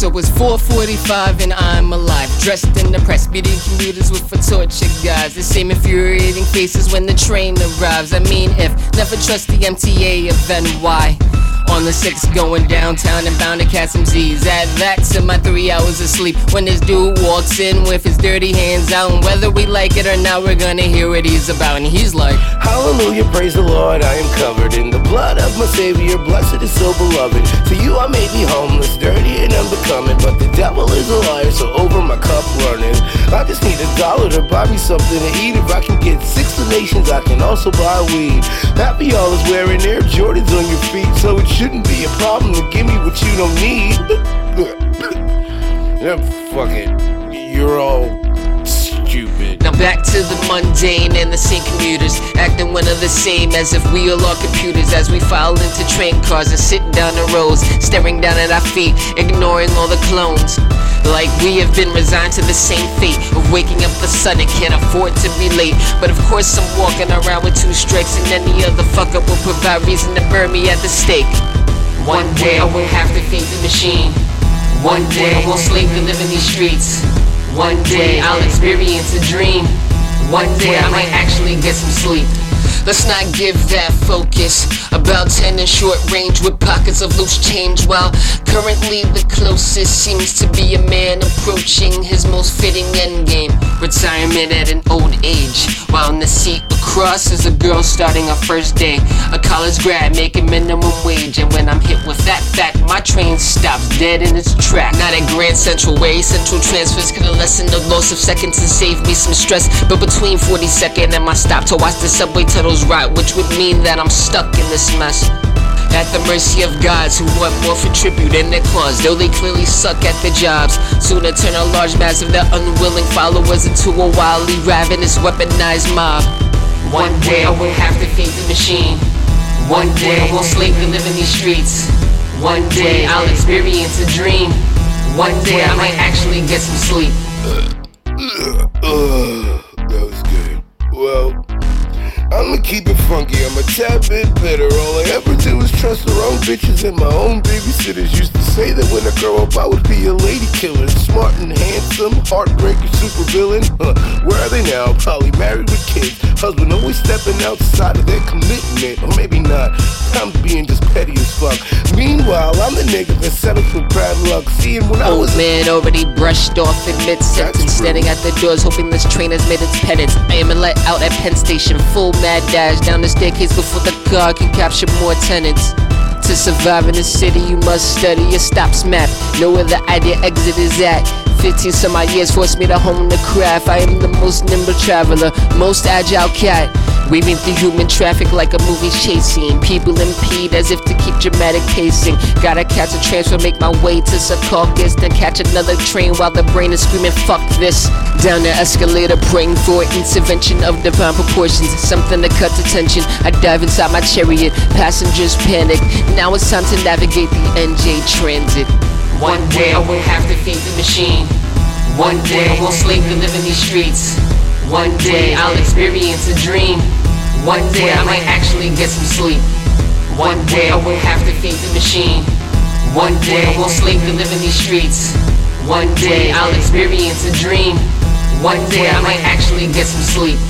So it's 4:45 and I'm alive, dressed in the press, beating commuters with a torture guys. The same infuriating faces when the train arrives. I mean, if never trust the MTA event, why? On the six, going downtown and bound to catch some Z's. Add that to my three hours of sleep when this dude walks in with his dirty hands out. And whether we like it or not, we're gonna hear what he's about. And he's like, Hallelujah, praise the Lord, I am covered in the blood of my Savior. Blessed and so beloved. To you I may be homeless, dirty and unbecoming, but the devil is a liar, so over my cup running. I just need a dollar to buy me something to eat. If I can get six I can also buy weed. Happy all is wearing Air Jordans on your feet, so it shouldn't be a problem to give me what you don't need. yeah, fuck it. You're all stupid. Back to the mundane and the same commuters, acting one of the same as if we all are computers. As we file into train cars and sitting down the rows, staring down at our feet, ignoring all the clones. Like we have been resigned to the same fate of waking up the sun and can't afford to be late. But of course, I'm walking around with two strikes, and any other fuck up will provide reason to burn me at the stake. One day I will have to feed the machine. One day I will slave to live in these streets. One day I'll experience a dream. One day I might actually get some sleep. Let's not give that focus. About 10 in short range with pockets of loose change. While currently the closest seems to be a man approaching his most fitting endgame. Retirement at an old age. While in the seat across is a girl starting her first day. A college grad making minimum wage. And when I'm hit with that fact, my train stops dead in its track. Not at Grand Central Way. Central transfers could have lessened the loss of seconds and saved me some stress. But between 42nd and my stop to watch the subway tunnels rot, which would mean that I'm stuck in this mess. At the mercy of gods who want more for tribute in their cause, though they clearly suck at their jobs. Soon to turn a large mass of their unwilling followers into a wildly ravenous, weaponized mob. One day I will have to feed the machine. One day I will slave to live in these streets. One day I'll experience a dream. One day I might actually get some sleep. Ugh, that was good. Well, I'ma keep it funky. I'm a tad bit better. All I ever do is trust the wrong bitches and my own babysitters. Used to say that when I grow up, I would be a lady killer. Smart and handsome, heartbreaker, super villain. Huh, where are they now? Probably married with kids. Husband always stepping outside of their commitment. Or maybe not. I'm being just petty as fuck. Meanwhile, I'm the nigga that settled for bad luck. Seeing when I man already brushed off in mid sentence, standing at the doors, hoping this train has made its penance. I am let out at Penn Station, full mad dash down the staircase before the car can capture more tenants. To survive in the city, you must study your stops map. Know where the ideal exit is at. 15 some odd years forced me to hone the craft. I am the most nimble traveler, most agile cat. Weaving through human traffic like a movie chase scene. People impede as if to keep dramatic pacing. Gotta catch a transfer, make my way to Secaucus, then catch another train while the brain is screaming, fuck this. Down the escalator, praying for intervention of divine proportions. Something to cut to tension. I dive inside my chariot, passengers panic. Now it's time to navigate the NJ Transit. One day I will have to feed the machine. One day I will sleep to live in these streets. One day I'll experience a dream. One day I might actually get some sleep. One day I will have to feed the machine. One day I will sleep to live in these streets. One day I'll experience a dream. One day I might actually get some sleep.